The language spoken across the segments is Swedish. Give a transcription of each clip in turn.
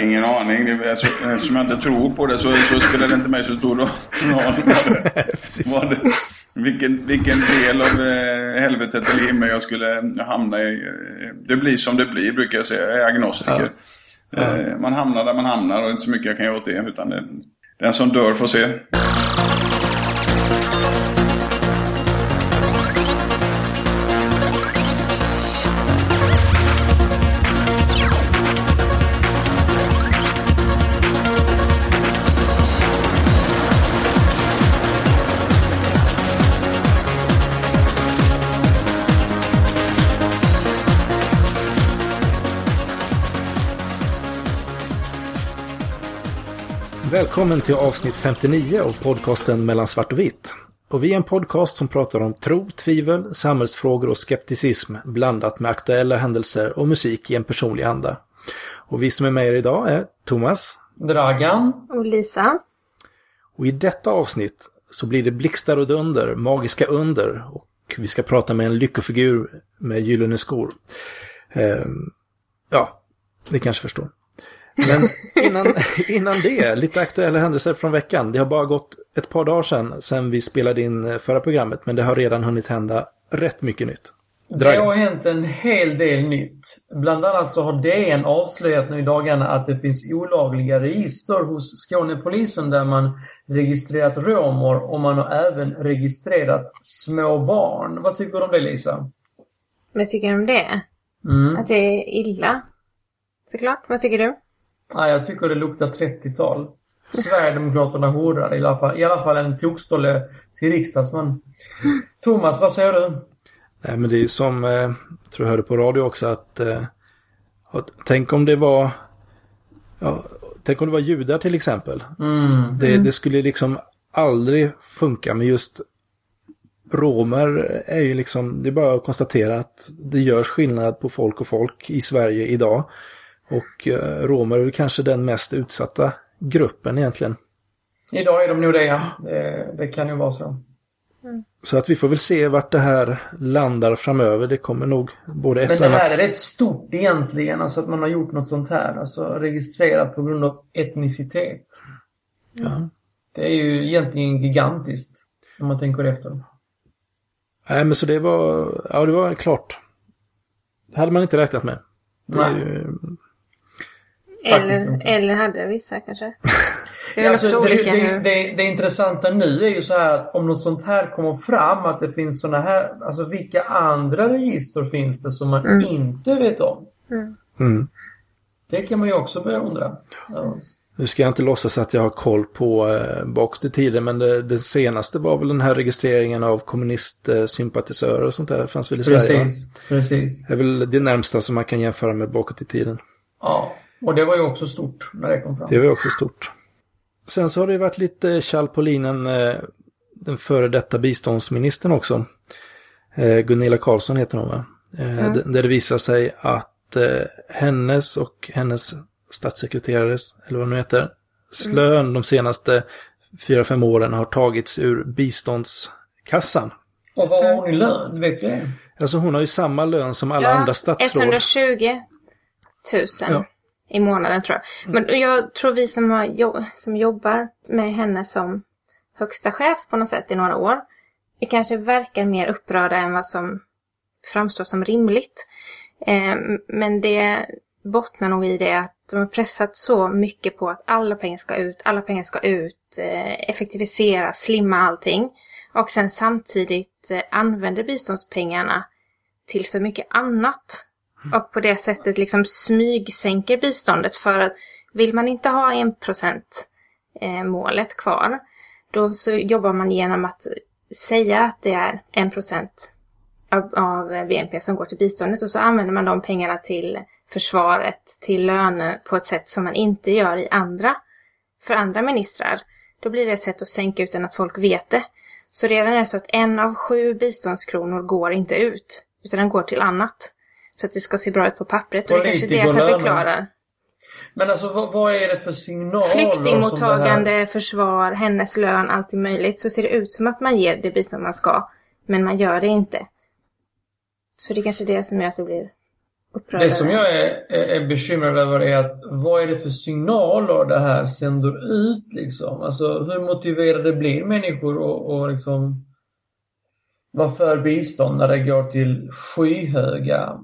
Nej, ingen aning. Det, alltså, eftersom jag inte tror på det så, så spelar det inte mig så stor roll vad det, vad det, vilken, vilken del av eh, helvetet eller himmel jag skulle hamna i. Det blir som det blir brukar jag säga. Jag är agnostiker. Ja. Ja. Eh, man hamnar där man hamnar och inte så mycket jag kan göra åt det. Utan den som dör får se. Välkommen till avsnitt 59 av podcasten Mellan svart och vitt. Och vi är en podcast som pratar om tro, tvivel, samhällsfrågor och skepticism blandat med aktuella händelser och musik i en personlig anda. Och vi som är med er idag är Thomas, Dragan och Lisa. Och i detta avsnitt så blir det blixtar och dunder, magiska under och vi ska prata med en lyckofigur med gyllene skor. Ehm, ja, ni kanske förstår. Men innan, innan det, lite aktuella händelser från veckan. Det har bara gått ett par dagar sedan, sedan vi spelade in eh, förra programmet, men det har redan hunnit hända rätt mycket nytt. Dragan. Det har hänt en hel del nytt. Bland annat så har DN avslöjat nu i dagarna att det finns olagliga register hos Skånepolisen där man registrerat romer och man har även registrerat små barn. Vad tycker du om det Lisa? Vad tycker du om det? Mm. Att det är illa. Såklart. Vad tycker du? Ja, jag tycker det luktar 30-tal. Sverigedemokraterna hurrar i alla fall. I alla fall en tokstolle till riksdagsman. Thomas, vad säger du? Nej, men det är som, eh, jag tror jag hörde på radio också, att, eh, att tänk om det var, ja, tänk om det var judar till exempel. Mm. Det, det skulle liksom aldrig funka med just romer är ju liksom, det är bara att konstatera att det görs skillnad på folk och folk i Sverige idag. Och eh, romer är väl kanske den mest utsatta gruppen egentligen. Idag är de nog det, ja. Det, det kan ju vara så. Mm. Så att vi får väl se vart det här landar framöver. Det kommer nog både ett och annat. Men det här är rätt stort egentligen, alltså att man har gjort något sånt här. Alltså registrerat på grund av etnicitet. Ja. Det är ju egentligen gigantiskt. Om man tänker efter. Nej men så det var, ja det var klart. Det hade man inte räknat med. Det Nej. Ju, eller, eller hade vissa kanske. Det, är alltså, det, det, det, det, intressanta nu är ju så här att om något sånt här kommer fram att det finns såna här, alltså vilka andra register finns det som man mm. inte vet om? Mm. Mm. Det kan man ju också börja undra. Ja. Nu ska jag inte låtsas att jag har koll på eh, bakåt i tiden, men det, det, senaste var väl den här registreringen av kommunistsympatisörer och sånt där. Det fanns väl i precis, Sverige? Precis, precis. Det är väl det närmsta som man kan jämföra med bakåt i tiden. Ja. Och det var ju också stort när det kom fram. Det var ju också stort. Sen så har det varit lite kall på linen, eh, den före detta biståndsministern också. Eh, Gunilla Karlsson heter hon va? Mm. Där det visar sig att hennes och hennes statssekreterares, eller vad nu heter, slön mm. de senaste fyra, fem åren har tagits ur biståndskassan. Och vad har hon i lön? Vet du det? Alltså hon har ju samma lön som alla ja, andra statsråd. 120 000. Ja i månaden tror jag. Mm. Men jag tror vi som, har, som jobbar med henne som högsta chef på något sätt i några år, vi kanske verkar mer upprörda än vad som framstår som rimligt. Eh, men det bottnar nog i det att de har pressat så mycket på att alla pengar ska ut, alla pengar ska ut, eh, effektivisera, slimma allting. Och sen samtidigt eh, använder biståndspengarna till så mycket annat och på det sättet liksom smygsänker biståndet för att vill man inte ha 1% eh, målet kvar då så jobbar man genom att säga att det är en procent av, av BNP som går till biståndet och så använder man de pengarna till försvaret, till löner på ett sätt som man inte gör i andra, för andra ministrar. Då blir det ett sätt att sänka utan att folk vet det. Så redan är det så att en av sju biståndskronor går inte ut, utan den går till annat. Så att det ska se bra ut på pappret. Och det är kanske det som förklarar. Men alltså vad, vad, är det för signaler? Flyktingmottagande, här... försvar, hennes lön, allt möjligt. Så ser det ut som att man ger det bistånd man ska. Men man gör det inte. Så det är kanske det som gör att det blir upprörda. Det som jag är, är, är bekymrad över är att vad är det för signaler det här sänder ut liksom? Alltså hur motiverade blir människor och, och liksom vara för bistånd när det går till skyhöga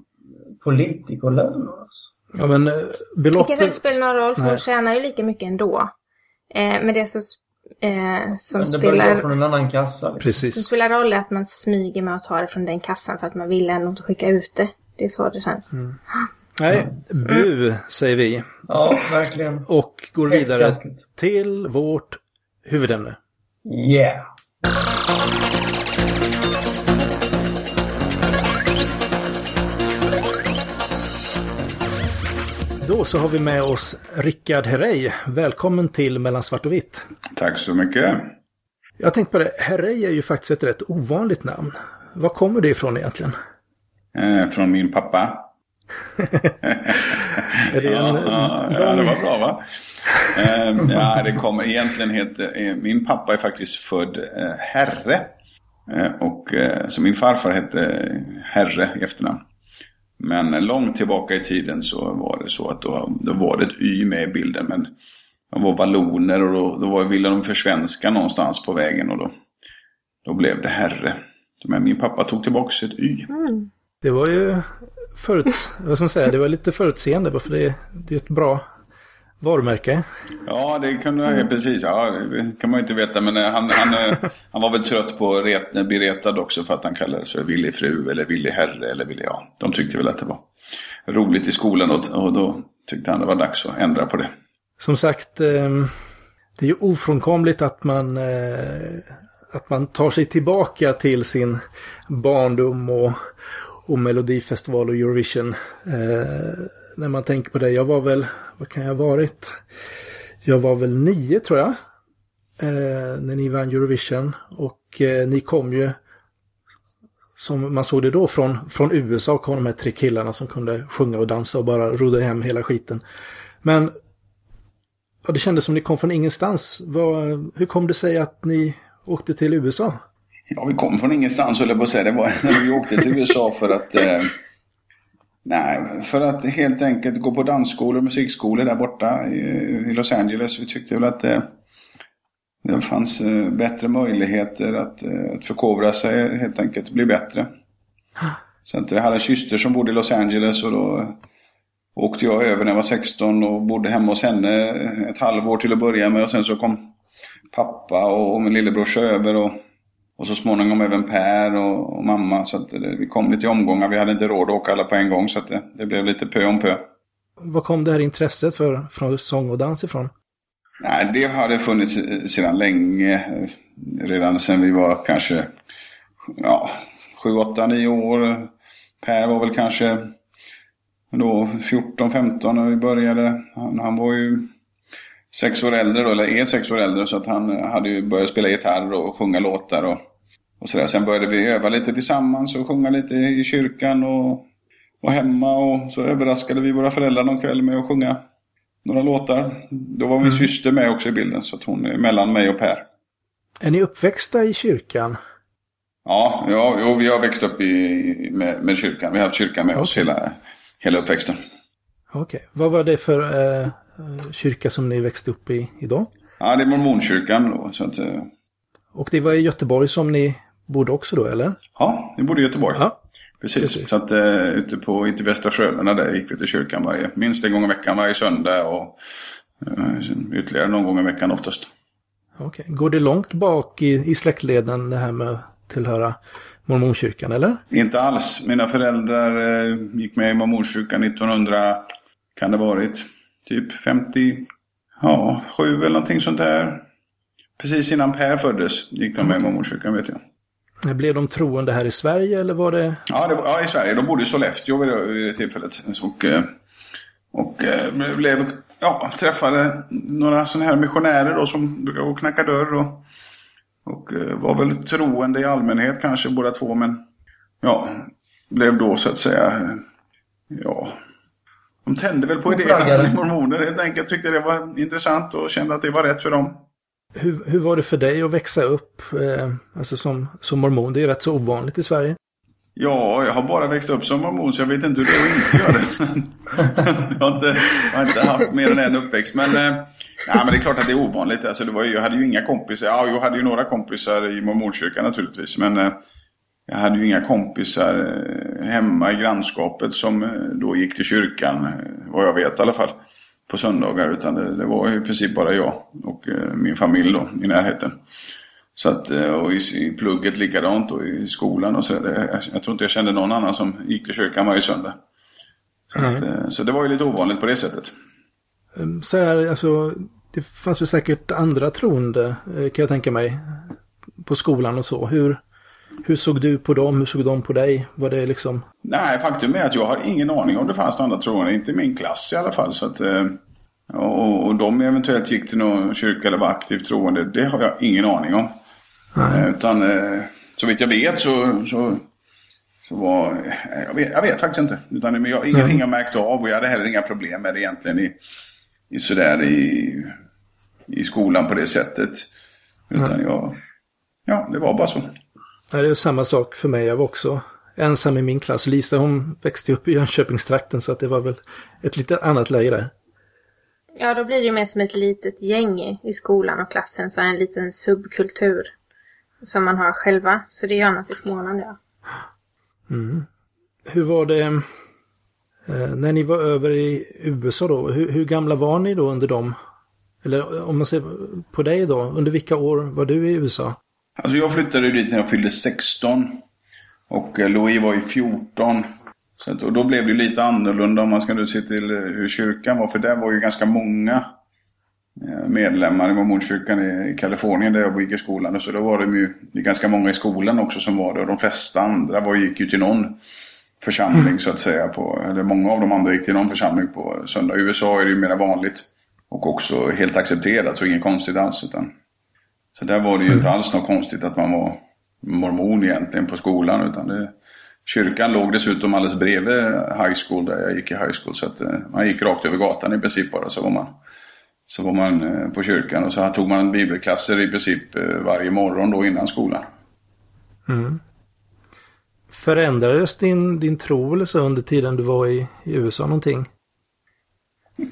politikerlöner? Alltså? Ja, men eh, Det beloppet... kanske inte spelar någon roll för Nej. hon tjänar ju lika mycket ändå. Eh, men det som, eh, som, det spelar, från en annan kassa. Liksom. som Precis. spelar roll är att man smyger med att ta det från den kassan för att man vill ändå inte skicka ut det. Det är så det känns. Nej, bu säger vi. Ja, verkligen. Och går vidare till vårt huvudämne. Yeah. Då så har vi med oss Rickard Herrey. Välkommen till Mellan svart och vitt. Tack så mycket. Jag tänkte på det, Herrey är ju faktiskt ett rätt ovanligt namn. Var kommer det ifrån egentligen? Eh, från min pappa. Är det en Ja, ja, det var bra va? Eh, ja, det kommer egentligen heter, eh, min pappa är faktiskt född eh, Herre. Eh, och eh, så min farfar hette Herre i efternamn. Men långt tillbaka i tiden så var det så att då, då var det ett Y med i bilden. Men de var valloner och då, då var, ville de försvenska någonstans på vägen och då, då blev det Herre. Men min pappa tog tillbaka ett Y. Det var ju föruts... Vad ska man säga? Det var lite förutseende bara för det, det är ett bra varumärke. Ja, det kunde jag precis. Ja, det kan man ju inte veta. Men eh, han, han, eh, han var väl trött på att bli retad också för att han kallades för villig fru eller villig herre. Eller villig, ja, de tyckte väl att det var roligt i skolan och, och då tyckte han det var dags att ändra på det. Som sagt, eh, det är ju ofrånkomligt att man, eh, att man tar sig tillbaka till sin barndom och, och Melodifestival och Eurovision. När man tänker på det, jag var väl, vad kan jag ha varit? Jag var väl nio tror jag. Eh, när ni vann Eurovision. Och eh, ni kom ju, som man såg det då, från, från USA kom de här tre killarna som kunde sjunga och dansa och bara rodde hem hela skiten. Men Ja, det kändes som ni kom från ingenstans. Var, hur kom det sig att ni åkte till USA? Ja, vi kom från ingenstans höll jag på att säga. Det var när vi åkte till USA för att... Eh, nej, för att helt enkelt gå på dansskolor och musikskolor där borta i, Los Angeles. Vi tyckte väl att eh, det fanns eh, bättre möjligheter att, eh, att förkovra sig helt enkelt, bli bättre. Så att jag hade en syster som bodde i Los Angeles och då åkte jag över när jag var 16 och bodde hemma hos henne ett halvår till att börja med. Och sen så kom pappa och min lillebror över och, och så småningom även Per och, och mamma. Så att det, vi kom lite i omgångar. Vi hade inte råd att åka alla på en gång så att det, det blev lite pö om pö. Var kom det här intresset för, för sång och dans ifrån? Nej, det hade funnits sedan länge. Redan sedan vi var kanske ja, 7, 8, 9 år. Per var väl kanske då 14, 15 när vi började. Han, han var ju sex år äldre då, eller är sex år äldre. Så att han hade ju börjat spela gitarr och sjunga låtar och, och sådär. Sen började vi öva lite tillsammans och sjunga lite i kyrkan och, och hemma. Och så överraskade vi våra föräldrar någon kväll med att sjunga några låtar. Då var min syster med också i bilden. Så att hon är mellan mig och Per. Är ni uppväxta i kyrkan? Ja, ja jo, vi har växt upp i, med, med kyrkan. Vi har haft kyrkan med oss Okej. hela, hela uppväxten. Okej. Vad var det för eh, kyrka som ni växte upp i idag? Ja, det är mormonkyrkan då. Så att, eh, Och det var i Göteborg som ni bodde också då, eller? ja, vi bodde i Göteborg. Ja. Precis. precis. Så att uh, ute på ute i Västra Frölunda där gick vi till kyrkan varje, minst en gång i veckan varje söndag och uh, ytterligare någon gång i veckan oftast. Okej. Går det långt bak i, i släktleden det här med att tillhöra mormonkyrkan, eller? Inte alls. Mina föräldrar uh, gick med i mormonkyrkan 1900, kan det varit, typ 50, ja, 7 eller någonting sånt där. Precis innan Per föddes gick de med i mormonkyrkan vet jag. Blev de troende här i Sverige eller var det... Ja, det, var- ja, i Sverige. De bodde i Sollefteå vid det, vid det tillfället. Och, eh, och eh, blev, ja, träffade några sådana här missionärer då som brukar gå och knacka dörr. Och, och eh, var väl troende i allmänhet kanske båda två. Men ja, blev då så att säga, ja. De tände väl på idén mormoner helt enkelt. Tyckte det var intressant och kände att det var rätt för dem. Hur, hur var det för dig att växa upp eh, alltså som, som mormon? Det är ju rätt så ovanligt i Sverige. Ja, jag har bara växt upp som mormon så jag vet inte hur det är att inte göra det. jag, har inte, jag har inte haft mer än en uppväxt. Men, eh, men det är klart att det är ovanligt. Alltså, det var jag hade ju inga kompisar. Ja, jag hade ju några kompisar i mormonkyrkan naturligtvis. Men eh, jag hade ju inga kompisar eh, hemma i grannskapet som eh, då gick till kyrkan. Eh, vad jag vet i alla fall. På söndagar. Utan det, det var i princip bara jag och eh, min familj då i närheten. Så att, eh, och i, i plugget likadant och i skolan och så. Det, jag, tror inte jag kände någon annan som gick till kyrkan varje söndag. Så, att, eh, så det var ju lite ovanligt på det sättet. Ehm, Så här, alltså, det fanns väl säkert andra troende, kan jag tänka mig, på skolan och så. Hur, hur såg du på dem? Hur såg de på dig? Var det liksom... Nej, faktum är att jag har ingen aning om det fanns några andra troende. Inte i min klass i alla fall. Så att, eh, och, och de eventuellt gick till någon kyrka eller var aktivt troende. Det har jag ingen aning om. Eh, Utan eh, så vitt jag vet så, så, så var... Jag vet, jag vet faktiskt inte. Utan, men jag, ingenting jag märkt av och jag hade heller inga problem med det egentligen i, i sådär i, i skolan på det sättet. Utan jag... Ja, det var bara så. Det är samma sak för mig. Jag var också ensam i min klass. Lisa hon växte upp i Jönköpingstrakten så att det var väl ett lite annat läge där. Ja, då blir det ju mer som ett litet gäng i skolan och klassen. Så en liten subkultur. Som man har själva. Så det är ju annat i Småland, ja. Hur var det eh, när ni var över i USA då? Hur, hur gamla var ni då under dem? Eller om man ser på dig då, under vilka år var du i USA? Alltså jag flyttade dit när jag fyllde 16. Och eh, Louis var ju 14. Så att, och då blev det ju lite annorlunda om man ska nu se till eh, hur kyrkan var. För där var ju ganska många eh, medlemmar i mormonkyrkan i Kalifornien där jag gick i skolan. Så då var det ju det ganska många i skolan också som var det. Och de flesta andra var, gick ju till någon församling så att säga. På, eller många av de andra gick till någon församling på söndag. I USA är det ju mer vanligt. Och också helt accepterat, så inget konstigt alls. Utan, så där var det ju inte alls något konstigt att man var mormon egentligen på skolan. Utan det, kyrkan låg dessutom alldeles bredvid high school där jag gick i high school. Så att eh, man gick rakt över gatan i princip bara så var man, så var man eh, på kyrkan. Och så tog man bibelklasser i princip eh, varje morgon då innan skolan. Förändrades din, din tro eller så under tiden du var i, i USA någonting?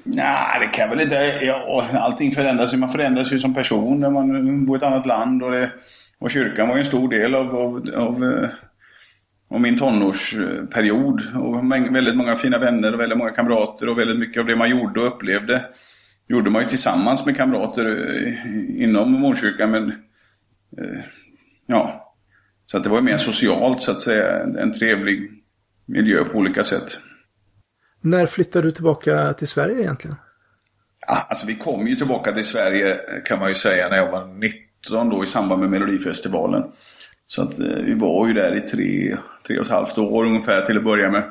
Nej, det kan väl inte. Ja, allting förändras ju. Man förändras ju som person när man bor i ett annat land. Och, det, och kyrkan var ju en stor del av, av, av, eh, av min tonårsperiod. Och väldigt många fina vänner och väldigt många kamrater. Och väldigt mycket av det man gjorde och upplevde gjorde man ju tillsammans med kamrater eh, inom mormonkyrkan. Men eh, ja, så att det var ju mer socialt så att säga. En trevlig miljö på olika sätt. När flyttade du tillbaka till Sverige egentligen? Ja, alltså vi kom ju tillbaka till Sverige kan man ju säga när jag var 19 då i samband med Melodifestivalen. Så att eh, vi var ju där i tre, tre och ett halvt år ungefär till att börja med.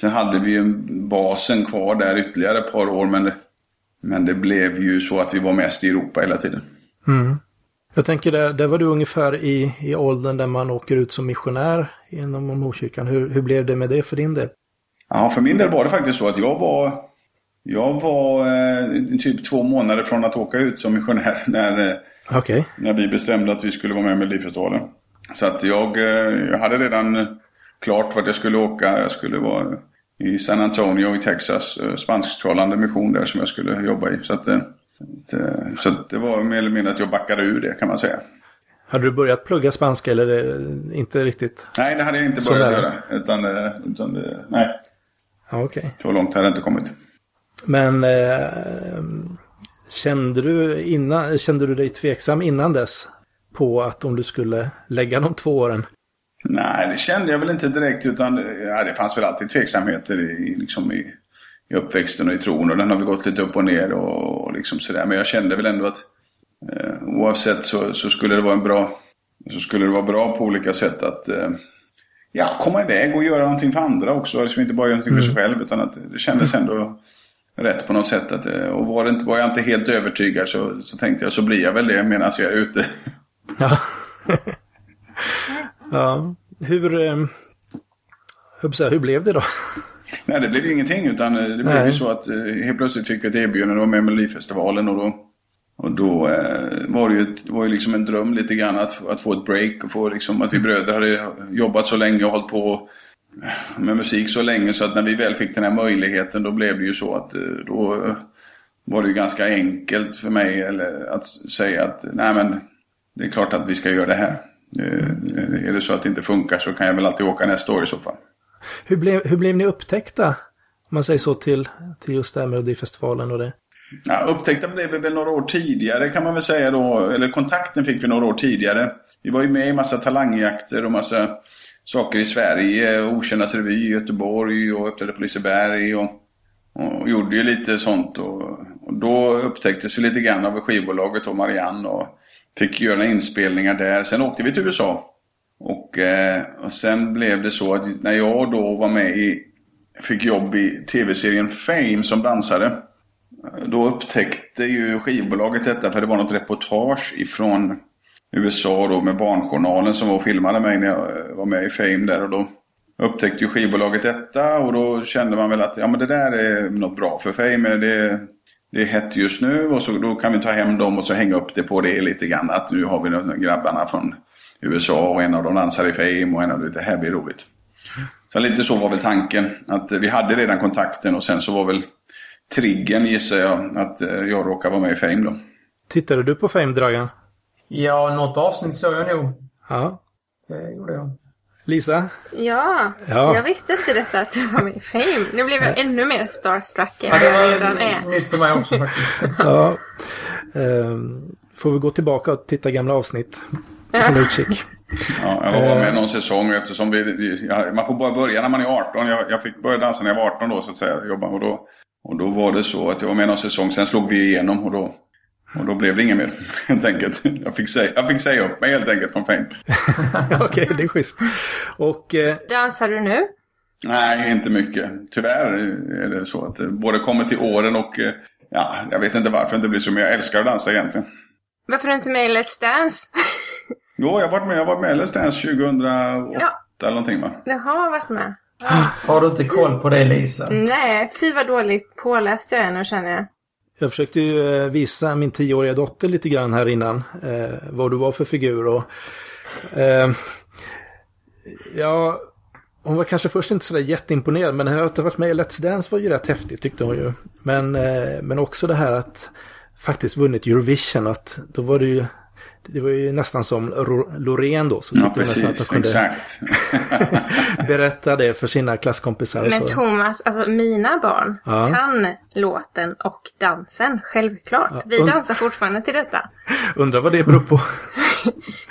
Sen hade vi ju basen kvar där ytterligare ett par år men det, men det blev ju så att vi var mest i Europa hela tiden. Jag tänker där, där var du ungefär i, i åldern där man åker ut som missionär inom mormonkyrkan. Hur, hur blev det med det för din del? Ja, för min del var det faktiskt så att jag var jag var eh, typ två månader från att åka ut som missionär när, eh, Okej. när vi bestämde att vi skulle vara med med Melodifestivalen. Så att jag, eh, jag hade redan klart vart jag skulle åka. Jag skulle vara i San Antonio i Texas, eh, spansktalande mission där som jag skulle jobba i. Så, att, eh, eh, så att det var mer eller mindre att jag backade ur det kan man säga. Hade du börjat plugga spanska eller inte riktigt? Nej, det hade jag inte börjat göra. Utan, utan nej, Ja, okej. så långt hade jag inte kommit. Men eh, kände, du innan, kände du dig tveksam innan dess på att om du skulle lägga de två åren? Nej, det kände jag väl inte direkt utan ja, det fanns väl alltid tveksamheter i, liksom i, i uppväxten och i tron och den har vi gått lite upp och ner och, och liksom sådär. Men jag kände väl ändå att eh, oavsett så, så skulle det vara en bra så skulle det vara bra på olika sätt att eh, ja, komma iväg och göra någonting för andra också. Liksom inte bara göra någonting för sig själv utan att det kändes ändå rätt på något sätt. Att, eh, och var, det inte, var jag inte helt övertygad så, så tänkte jag så blir jag väl det medan jag är ute. Ja. ja. Hur, eh, hur, blev det då? Nej, det blev ju ingenting utan eh, det blev Nej. ju så att helt plötsligt fick vi ett erbjudande att vara med i Melodifestivalen och då Och då eh, var det ju, ett, var ju liksom en dröm lite grann att, att få ett break och få liksom att vi bröder hade jobbat så länge och hållit på med musik så länge så att när vi väl fick den här möjligheten då blev det ju så att eh, då var det ju ganska enkelt för mig eller, att säga att nej men det är klart att vi ska göra det här. Eh, är det så att det inte funkar så kan jag väl alltid åka nästa år i så fall. Hur blev, hur blev ni upptäckta? Om man säger så till, till just det här Melodifestivalen och det. Ja, upptäckta blev vi väl några år tidigare kan man väl säga då. Eller kontakten fick vi några år tidigare. Vi var ju med i massa talangjakter och massa saker i Sverige. Okändas revy i Göteborg och öppnade på Liseberg. Och, och gjorde ju lite sånt. Och, och då upptäcktes vi lite grann av skivbolaget och Marianne. Och fick göra inspelningar där. Sen åkte vi till USA. Och, eh, och sen blev det så att när jag då var med i, fick jobb i tv-serien Fame som dansare. Då upptäckte ju skivbolaget detta för det var något reportage ifrån USA då med Barnjournalen som var och filmade mig när jag eh, var med i Fame där. Och då upptäckte ju skivbolaget detta och då kände man väl att ja, men det där är något bra för Fame. Det, det är hett just nu och så då kan vi ta hem dem och så hänga upp det på det lite grann. Att nu har vi grabbarna från USA och en av dem dansar i Fame och en av dem, det här blir roligt. Så lite så var väl tanken. Att vi hade redan kontakten och sen så var väl triggern gissar jag att eh, jag råkar vara med i Fame då. Tittade du på Fame Dragan? Ja, något avsnitt såg jag nog. Ja. Det gjorde jag. Lisa? Ja, Ja. jag visste inte detta att du var med i Fame. Nu blev jag ännu mer starstruck än Ja, det vad jag redan var är. nytt för mig också faktiskt. Ja. Ehm, får vi gå tillbaka och titta gamla avsnitt. Håll utkik. Ja, jag var med någon säsong eftersom vi, ja, man får bara börja när man är 18. Jag, jag fick börja dansa när jag var 18 då så att säga. Jobba, och, då, och då var det så att jag var med någon säsong. Sen slog vi igenom och då, och då blev det inget mer helt enkelt. Jag fick, säga, jag fick säga upp mig helt enkelt från Fame. Okej, det är schysst. Och eh, Dansar du nu? Nej, inte mycket. Tyvärr är det så att det både kommer till åren och ja, jag vet inte varför det inte blir så. Men jag älskar att dansa egentligen. Varför är du inte med i Let's Dance? Jo, jag har varit med. Jag var med i Let's Dance 2008 Ja. eller någonting va? Jag har varit med. Har du inte koll på det Lisa? Nej, fy vad dåligt påläst jag är nu känner jag. jag försökte ju eh, visa min tioåriga dotter lite grann här innan. Eh, vad du var för figur och... Eh, ja, hon var kanske först inte sådär jätteimponerad, men det här att ha varit med i Let's Dance var ju rätt häftigt tyckte hon ju. Men, eh, men också det här att faktiskt vunnit Eurovision, att då var det ju... Det var ju nästan som Loreen då, så Ja, hon nästan att precis. hon kunde Exakt. berätta det för sina klasskompisar. Men så. Thomas, alltså mina barn Ja. kan låten och dansen, självklart. Vi und- dansar fortfarande till detta. Undrar vad det beror på.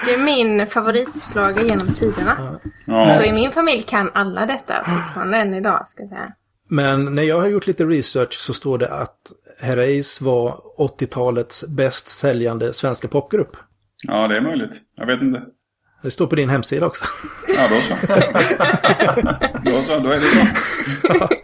Det är min favoritslager genom tiderna. Ja. Så i min familj kan alla detta fortfarande än idag, ska jag säga. Men när jag har gjort lite research så står det att Herreys var 80-talets bäst säljande svenska popgrupp. Ja, det är möjligt. Jag vet inte. Det står på din hemsida också. Ja, då så. då så, då är det så.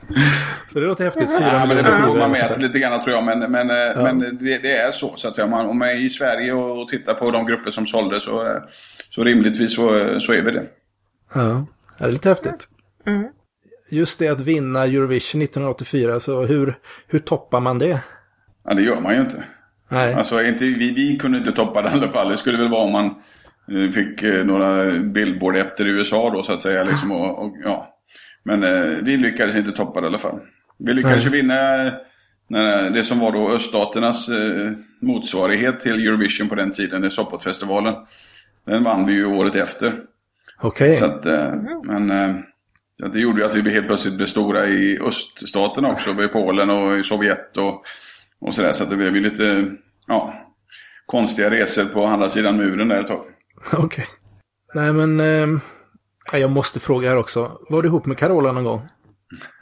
Så det låter häftigt. Fyra Ja, men det beror på man mäter där. lite grann tror jag. Men, men, eh, men det, det är så, så att säga. Om man, om man är i Sverige och, tittar på de grupper som sålde så, eh, så rimligtvis så, så är vi det. Ja, det är lite häftigt. Just det att vinna Eurovision 1984, så hur, hur toppar man det? Ja, det gör man ju inte. Nej, Alltså, inte, vi, vi kunde inte toppa det i alla fall. Det skulle väl vara om man eh, fick eh, några billboard efter USA då så att säga. Liksom, och, och, ja. Men eh, vi lyckades inte toppa det i alla fall. Vi lyckades ju vinna eh, när- det som var då öststaternas eh, motsvarighet till Eurovision på den tiden, det är Sopotfestivalen. Den vann vi ju året efter. okej. Så att, eh, men eh, det gjorde ju att vi helt plötsligt blev stora i öststaterna också. I Polen och i Sovjet och, och sådär. Så att det blev ju lite ja, konstiga resor på andra sidan muren där ett tag. Okej. Nej men, eh, ja, jag måste fråga här också. Var du ihop med Carola någon gång?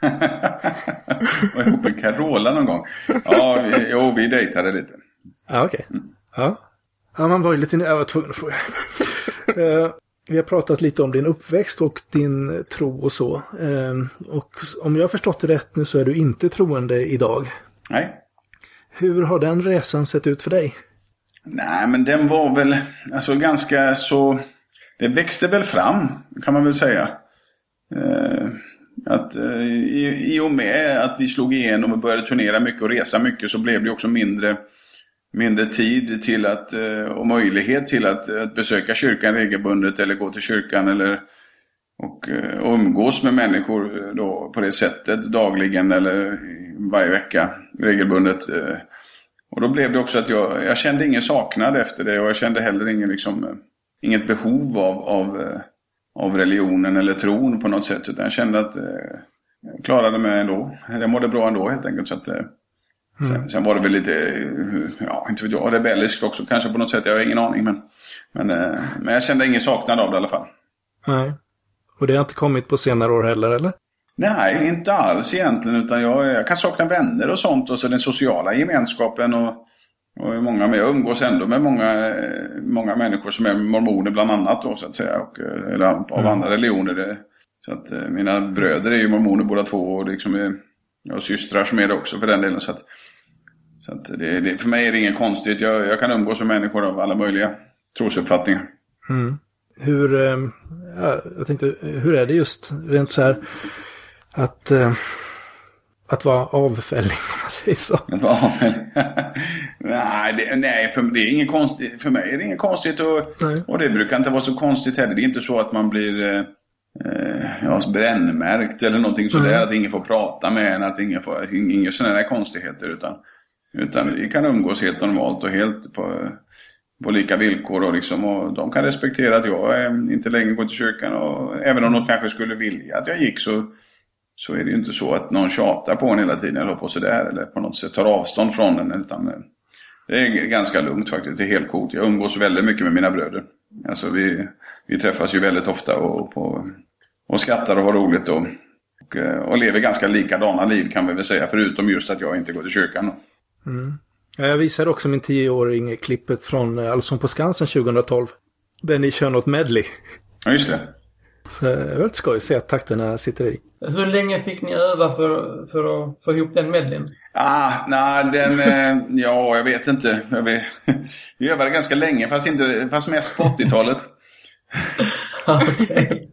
var ihop med Carola någon gång. Ja, vi, jo, vi dejtade lite. Ja, okej. Ja. ja, man var ju lite... Jag var tvungen att fråga. Eh, vi har pratat lite om din uppväxt och din tro och så. Eh, och om jag har förstått det rätt nu så är du inte troende idag. Nej. Hur har den resan sett ut för dig? Nej, men den var väl alltså ganska så... Det växte väl fram, kan man väl säga. Eh, att eh, i, I och med att vi slog igenom och började turnera mycket och resa mycket så blev det också mindre mindre tid till att, eh, och möjlighet till att, att besöka kyrkan regelbundet eller gå till kyrkan eller och, eh, och umgås med människor eh, då på det sättet dagligen eller varje vecka regelbundet. Och då blev det också att jag, jag kände ingen saknad efter det och jag kände heller ingen, liksom, inget behov av, av, av religionen eller tron på något sätt. Utan jag kände att jag klarade mig ändå. Jag mådde bra ändå helt enkelt. Så att, Mm. Sen, sen, var det väl lite, ja inte vet jag, rebelliskt också kanske på något sätt. Jag har ingen aning. Men, men, eh, men jag kände ingen saknad av det i alla fall. Nej. Och det har inte kommit på senare år heller eller? Nej, inte alls egentligen. Utan jag, jag kan sakna vänner och sånt. Och så den sociala gemenskapen. Och, och många med, jag umgås ändå med många, många människor som är mormoner bland annat då så att säga. Och, eller av mm. andra religioner. Så att eh, mina bröder är ju mormoner båda två. Och liksom jag har systrar som är det också för den delen. Så att, så att det, det, för mig är det inget konstigt. Jag, jag kan umgås med människor av alla möjliga trosuppfattningar. Mm. Hur, eh, ja, jag tänkte, hur är det just rent så här att, eh, att vara avfälling om man säger så? Att vara avfälling? nej, det, nej för, det är inget konstigt, för mig är det inget konstigt och, och det brukar inte vara så konstigt heller. Det är inte så att man blir eh, eh, ja, brännmärkt eller någonting sådär. Mm. Att ingen får prata med en, att ingen får, inga sådana där konstigheter. Utan, utan vi kan umgås helt normalt och helt på, på lika villkor. Och, liksom, och de kan respektera att jag inte längre går till kyrkan. Och även om de kanske skulle vilja att jag gick så, så är det ju inte så att någon tjatar på en hela tiden eller på sådär. Eller på något sätt tar avstånd från en. Utan det är ganska lugnt faktiskt. Det är helt coolt. Jag umgås väldigt mycket med mina bröder. Alltså vi, vi träffas ju väldigt ofta och, på, och skrattar och har roligt och, och, eh, och, lever ganska likadana liv kan vi väl säga. Förutom just att jag inte går till kyrkan. Mm. Jag visade också min tioåring klippet från eh, Allsång på Skansen 2012. Där ni kör något medley. Ja, just det. Så det är väldigt skoj att se att takterna sitter i. Hur länge fick ni öva för, för att få ihop den medleyn? Ah, nej, den... Eh, ja, jag vet inte. Jag vet. Vi övade ganska länge, fast, inte, fast mest på 80-talet. okay.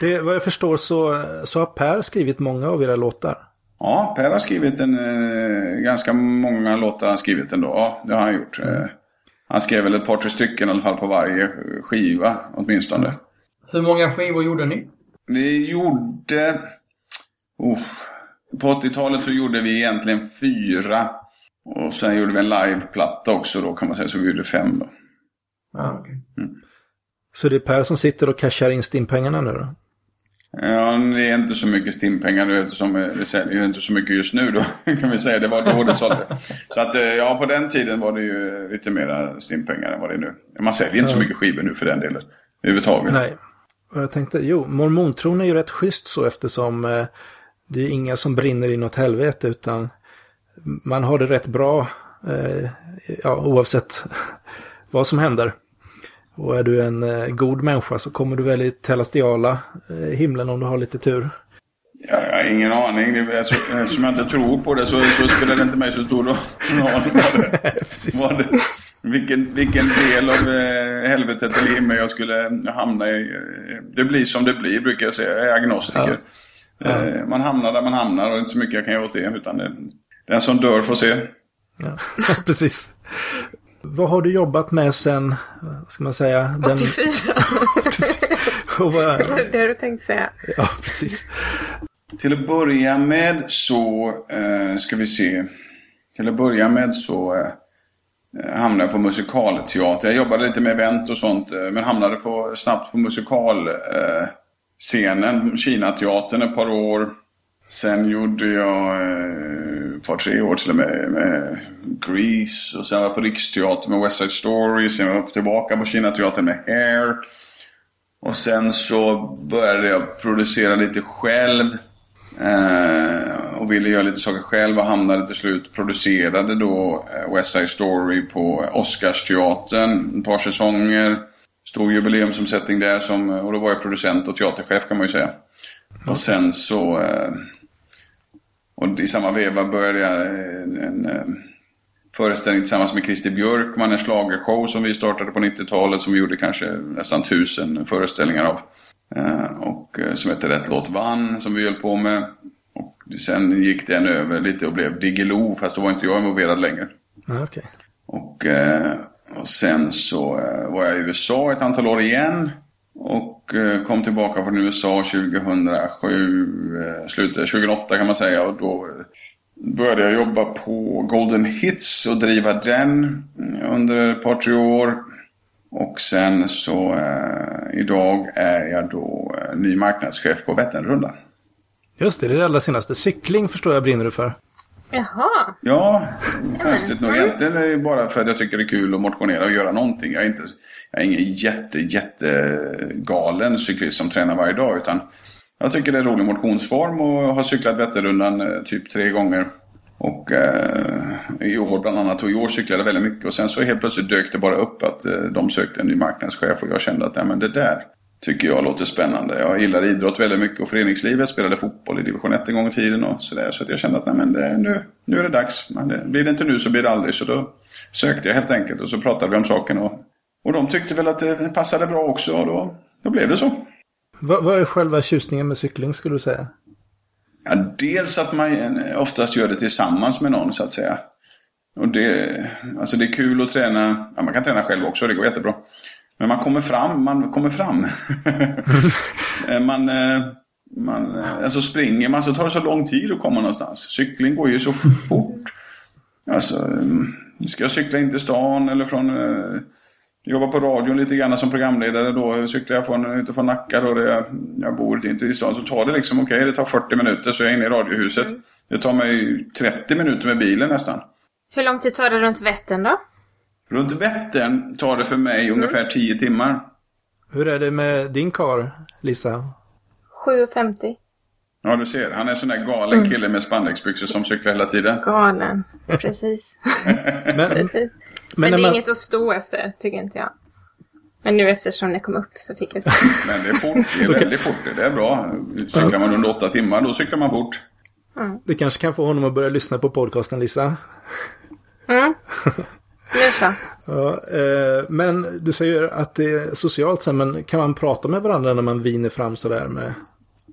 Det, vad jag förstår så, så har Per skrivit många av era låtar. Ja, Per har skrivit en, eh, ganska många låtar han skrivit ändå. Ja, det har han gjort. Eh, han skrev väl ett par, tre stycken i alla fall på varje skiva åtminstone. Hur många skivor gjorde ni? Vi gjorde... Oh, på 80-talet så gjorde vi egentligen fyra. Och sen gjorde vi en liveplatta också då kan man säga, så vi gjorde fem då. Ah, okay. Mm. Så det är Per som sitter och cashar in stimpengarna nu då? Ja, det är inte så mycket stimpengar eftersom det säljer inte så mycket just nu då. Kan vi säga. Det var då det sålde. Så att eh, ja, på den tiden var det ju lite mera stimpengar än vad det är nu. Man säljer inte så mycket skivor nu för den delen. Överhuvudtaget. Nej. Och jag tänkte, jo, mormontron är ju rätt schysst så eftersom eh, det är inga som brinner i något helvete utan man har det rätt bra eh, ja, oavsett vad som händer. Och är du en eh, god människa så kommer du väl i telestiala eh, himlen om du har lite tur. Ja, jag har ingen aning. Det, alltså, eftersom jag inte tror på det så, så spelar det inte mig så stor roll vad det, vad det, vilken, vilken del av eh, helvetet eller himmel jag skulle hamna i. Det blir som det blir brukar jag säga. Jag är agnostiker. Ja. Ja. Eh, man hamnar där man hamnar och det är inte så mycket jag kan göra åt det. Utan det, den som dör får se. Ja, precis. Vad har du jobbat med sen, vad ska man säga? Den... 84. och vad... Det har du tänkt säga. Ja, precis. Till att börja med så eh, ska vi se. Till att börja med så eh, Eh, hamnade jag på musikalteater. Jag jobbade lite med event och sånt eh, men hamnade på, snabbt på musikalscenen, eh, Kinateatern ett par år. Sen gjorde jag eh, ett par tre år till och med med Grease. Och sen var jag på Riksteatern med West Side Story. Sen var jag tillbaka på Kinateatern med Hair. Och sen så började jag producera lite själv. Eh, och ville göra lite saker själv och hamnade till slut producerade då eh, West Side Story på Oscarsteatern ett par säsonger. Stor jubileumsomsättning där som, och då var jag producent och teaterchef kan man ju säga. Och sen så eh, och i samma veva började jag en föreställning tillsammans med Christer Björkman, en slagershow som vi startade på 90-talet som vi gjorde kanske nästan tusen föreställningar av. Eh, och eh, som hette Rätt låt vann, som vi höll på med. Och sen gick den över lite och blev Diggiloo, fast då var inte jag involverad längre. okay. Och, eh, och sen så var jag i USA ett antal år igen. Och kom tillbaka från USA 2007, eh, slutet 2008 kan man säga. Och då började jag jobba på Golden Hits och driva den under ett par, tre år. Och sen så eh, idag är jag då eh, ny marknadschef på Vätternrundan. Just det, det är det allra senaste. Cykling förstår jag brinner du för. Jaha. Ja, konstigt nog. Egentligen är det bara för att jag tycker det är kul att motionera och göra någonting. Jag är, inte, jag är ingen jätte, jättegalen cyklist som tränar varje dag. Utan jag tycker det är rolig motionsform och har cyklat Vätternrundan eh, typ tre gånger. Och eh, i år bland annat, och i år cyklade jag väldigt mycket. Och sen så helt plötsligt dök det bara upp att eh, de sökte en ny marknadschef. Och jag kände att ja, men det där tycker jag låter spännande. Jag gillar idrott väldigt mycket och föreningslivet. Spelade fotboll i division 1 en gång i tiden och sådär. Så att jag kände att nej, men det, nu, nu är det dags. Men det, blir det inte nu så blir det aldrig. Så då sökte jag helt enkelt och så pratade vi om saken. Och, och de tyckte väl att det passade bra också och då, då blev det så. Vad, vad är själva tjusningen med cykling skulle du säga? Ja, dels att man oftast gör det tillsammans med någon så att säga. Och det, alltså det är kul att träna, ja, man kan träna själv också, det går jättebra. Men man kommer fram, man kommer fram. man, eh, man, eh, alltså springer man så tar det så lång tid att komma någonstans. Cykling går ju så fort. Alltså, mm, ska jag cykla in till stan eller från jobbar på radion lite grann som programledare då. Cyklar jag från, utifrån Nacka då, där jag bor inte i stan. Så tar det liksom, okej okay, det tar 40 minuter så är jag inne i radiohuset. Mm. Det tar mig 30 minuter med bilen nästan. Hur lång tid tar det runt Vättern då? Runt Vättern tar det för mig mm. ungefär 10 timmar. Hur är det med din kar, Lisa? 7.50. Ja, du ser. Han är en sån där galen mm. kille med spandexbyxor som cyklar hela tiden. Galen, precis. men, precis. Men, men det är man... inget att stå efter, tycker inte jag. Men nu eftersom det kom upp så fick jag så. Men det är fort, det är väldigt fort. Det är bra. Cyklar man under åtta timmar, då cyklar man fort. Mm. Det kanske kan få honom att börja lyssna på podcasten, Lisa. Mm. Nu så. ja, eh, men du säger att det är socialt men kan man prata med varandra när man viner fram sådär med?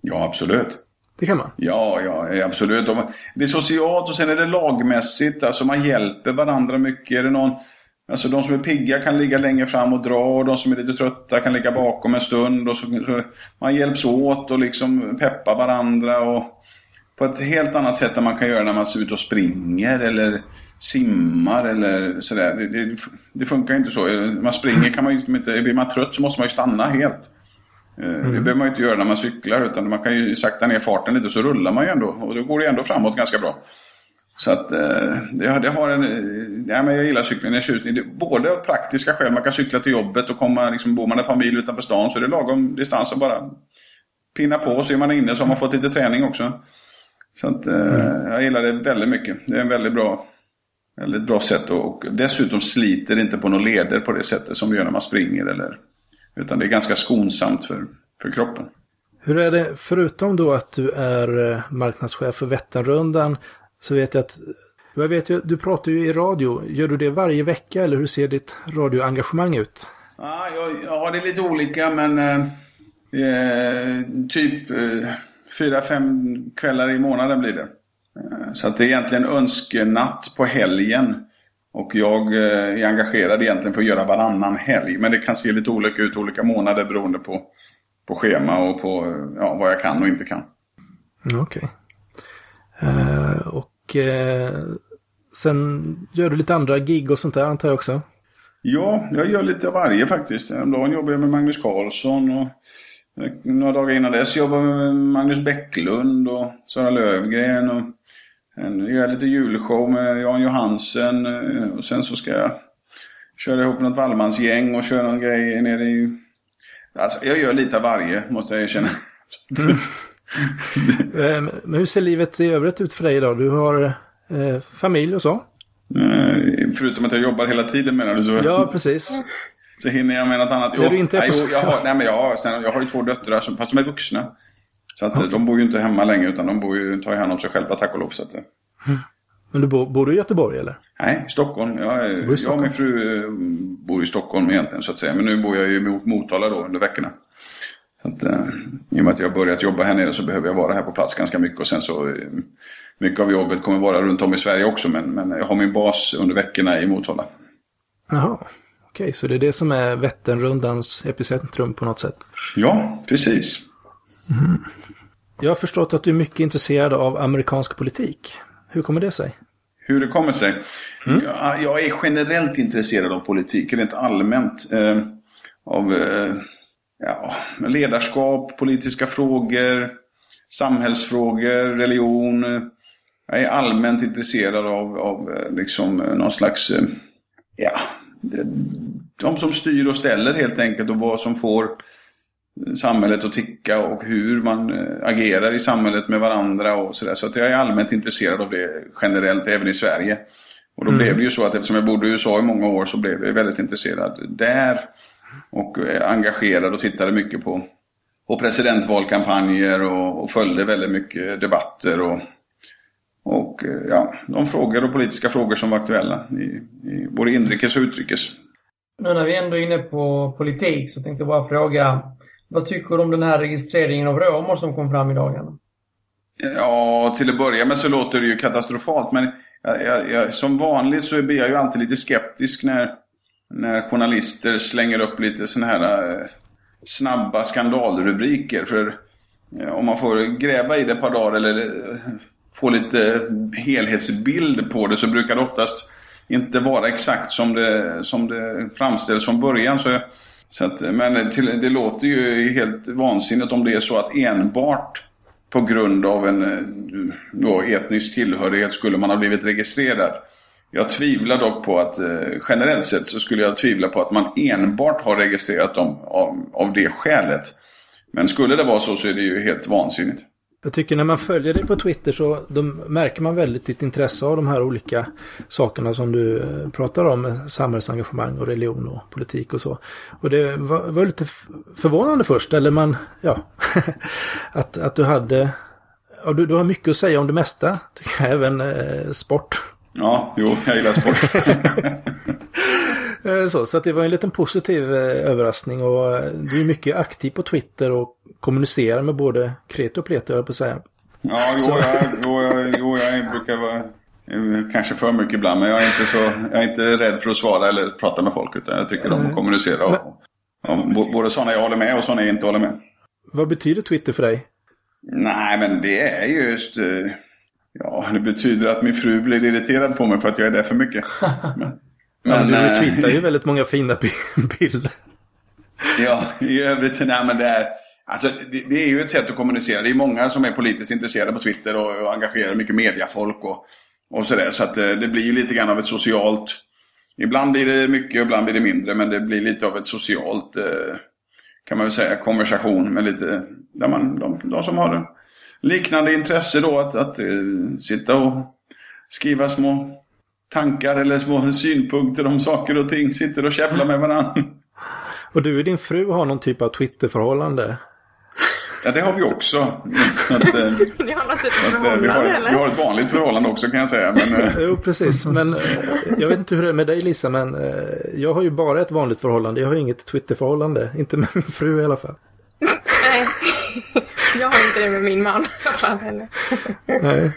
Ja, absolut. Det kan man? Ja, ja absolut. Det är socialt och sen är det lagmässigt. Alltså man hjälper varandra mycket. Är det någon, alltså de som är pigga kan ligga längre fram och dra och de som är lite trötta kan ligga bakom en stund. Och så, så man hjälps åt och liksom peppar varandra. Och på ett helt annat sätt än man kan göra när man ser ut och springer eller simmar eller sådär. Det, det, det funkar inte så. Man springer kan man ju inte, blir man trött så måste man ju stanna helt. Eh, mm. Det behöver man inte göra när man cyklar utan man kan ju sakta ner farten lite så rullar man ju ändå och då går det ändå framåt ganska bra. Så att eh, det, det har en, ja, men jag gillar cykeln, det är tjusning. Både av praktiska skäl, man kan cykla till jobbet och komma, liksom, bor man ett par mil utanför stan så är det lagom distans att bara pinna på så är man inne så har man fått lite träning också. Så att eh, mm. jag gillar det väldigt mycket. Det är en väldigt bra, väldigt bra sätt och, och dessutom sliter inte på några leder på det sättet som det gör när man springer eller utan det är ganska skonsamt för, för kroppen. Hur är det, förutom då att du är eh, marknadschef för Vätternrundan, så vet jag att jag vet ju, du pratar ju i radio. Gör du det varje vecka eller hur ser ditt radioengagemang ut? Ja, jag, jag har det lite olika men eh, eh, typ eh, fyra, fem kvällar i månaden blir det. Eh, så att det är egentligen önskenatt på helgen. Och jag eh, är engagerad egentligen för att göra varannan helg. Men det kan se lite olika ut olika månader beroende på, på schema och på ja, vad jag kan och inte kan. Okej. Okay. Uh, och uh, sen gör du lite andra gig och sånt där antar jag också? Ja, jag gör lite av varje faktiskt. Häromdagen jobbade jag med Magnus Karlsson. Och några dagar innan dess jobbade jag med Magnus Bäcklund och Sara Lövgren. Och en, gör lite julshow med Jan Johansen eh, och sen så ska jag köra ihop något Wallmansgäng och köra någon grej nere i... Alltså jag gör lite av varje måste jag erkänna. Mm. Eh, men hur ser livet i övrigt ut för dig idag? Du har eh, familj och så? Eh, förutom att jag jobbar hela tiden menar du så? Ja, precis. Så hinner jag med något annat. Jo, du inte nej, jo, jag, har, nej, men jag, har, jag har ju två döttrar, fast de är vuxna. Så att okay. de bor ju inte hemma längre utan de bor ju, tar hand om sig själva tack och lov. Så att, mm. Men du bor, bor, du i Göteborg eller? Nej, Stockholm. Jag, i Stockholm. jag och min fru eh, bor i Stockholm egentligen så att säga. Men nu bor jag ju i Motala då under veckorna. Så att, eh, I och med att jag har börjat jobba här nere så behöver jag vara här på plats ganska mycket. Och sen så eh, mycket av jobbet kommer vara runt om i Sverige också. Men, men jag har min bas under veckorna i Motala. Jaha, okej, okay, så det är det som är Vätternrundans epicentrum på något sätt? Ja, precis. Mm. Jag har förstått att du är mycket intresserad av amerikansk politik. Hur kommer det sig? Hur det kommer sig? Mm. Jag, jag, är generellt intresserad av politik, rent allmänt. Eh, av eh, ja, ledarskap, politiska frågor, samhällsfrågor, religion. Jag är allmänt intresserad av, av eh, liksom eh, någon slags, eh, ja, de som styr och ställer helt enkelt och vad som får samhället att ticka och hur man agerar i samhället med varandra och sådär. Så att jag är allmänt intresserad av det generellt även i Sverige. Och då mm. blev det ju så att eftersom jag bodde i USA i många år så blev jag väldigt intresserad där. Och engagerad och tittade mycket på, på presidentvalkampanjer och, och följde väldigt mycket debatter och och eh, ja, de frågor och politiska frågor som var aktuella i, i både inrikes och utrikes. Nu när vi ändå är inne på politik så tänkte jag bara fråga vad tycker du om den här registreringen av romer som kom fram i dagarna? Ja, till att börja med så låter det ju katastrofalt men jag, jag, jag, som vanligt så blir jag ju alltid lite skeptisk när, när journalister slänger upp lite sådana här eh, snabba skandalrubriker. För eh, om man får gräva i det ett par dagar eller eh, få lite helhetsbild på det så brukar det oftast inte vara exakt som det, som det framställs från början. Så, så att, men till, det låter ju helt vansinnigt om det är så att enbart på grund av en då, etnisk tillhörighet skulle man ha blivit registrerad. Jag tvivlar dock på att eh, generellt sett så skulle jag tvivla på att man enbart har registrerat dem av, av det skälet. Men skulle det vara så så är det ju helt vansinnigt. Jag tycker när man följer dig på Twitter så märker man väldigt ditt intresse av de här olika sakerna som du eh, pratar om. Samhällsengagemang och religion och politik och så. Och det var, var lite förvånande först, eller man, ja, att, att du hade, ja, du, du har mycket att säga om det mesta, tycker jag, även eh, sport. Ja, jo, jag gillar sport. Eh, så, så att det var en liten positiv eh, överraskning och eh, du är mycket aktiv på Twitter och kommunicerar med både Kreti och Pleti, jag på att säga. Ja, jo, jag, jo, jag, jo, jag brukar vara kanske för mycket ibland, men jag är, inte så, jag är inte rädd för att svara eller prata med folk, utan jag tycker om att kommunicera. Och, och, både sådana jag håller med och sådana jag inte håller med. Vad betyder Twitter för dig? Nej, men det är just... Ja, det betyder att min fru blir irriterad på mig för att jag är där för mycket. Men, men, ja, du retweetar ju väldigt många fina bilder. Ja, i övrigt, nej men det är... Alltså, det, det, är ju ett sätt att kommunicera. Det är många som är politiskt intresserade på Twitter och, och engagerar mycket mediafolk och, och sådär. Så att det, eh, det blir ju lite grann av ett socialt... Ibland blir det mycket, ibland blir det mindre. Men det blir lite av ett socialt, eh, kan man väl säga, konversation med lite... Där man, de, de som har liknande intresse då att, att uh, sitta och skriva små tankar eller små synpunkter om saker och ting. Sitter och käbblar med varandra. Och du och din fru har någon typ av Twitter-förhållande? Ja, det har vi också. Att, eh, Ni har något typ av förhållande, vi, har, eller? vi har ett vanligt förhållande också kan jag säga. Men, eh, jo, precis. Men eh, jag vet inte hur det är med dig Lisa, men jag har ju bara ett vanligt förhållande. Jag har inget Twitter-förhållande. Inte med min fru i alla fall. Nej, jag har inte det med min man i alla fall heller. Nej.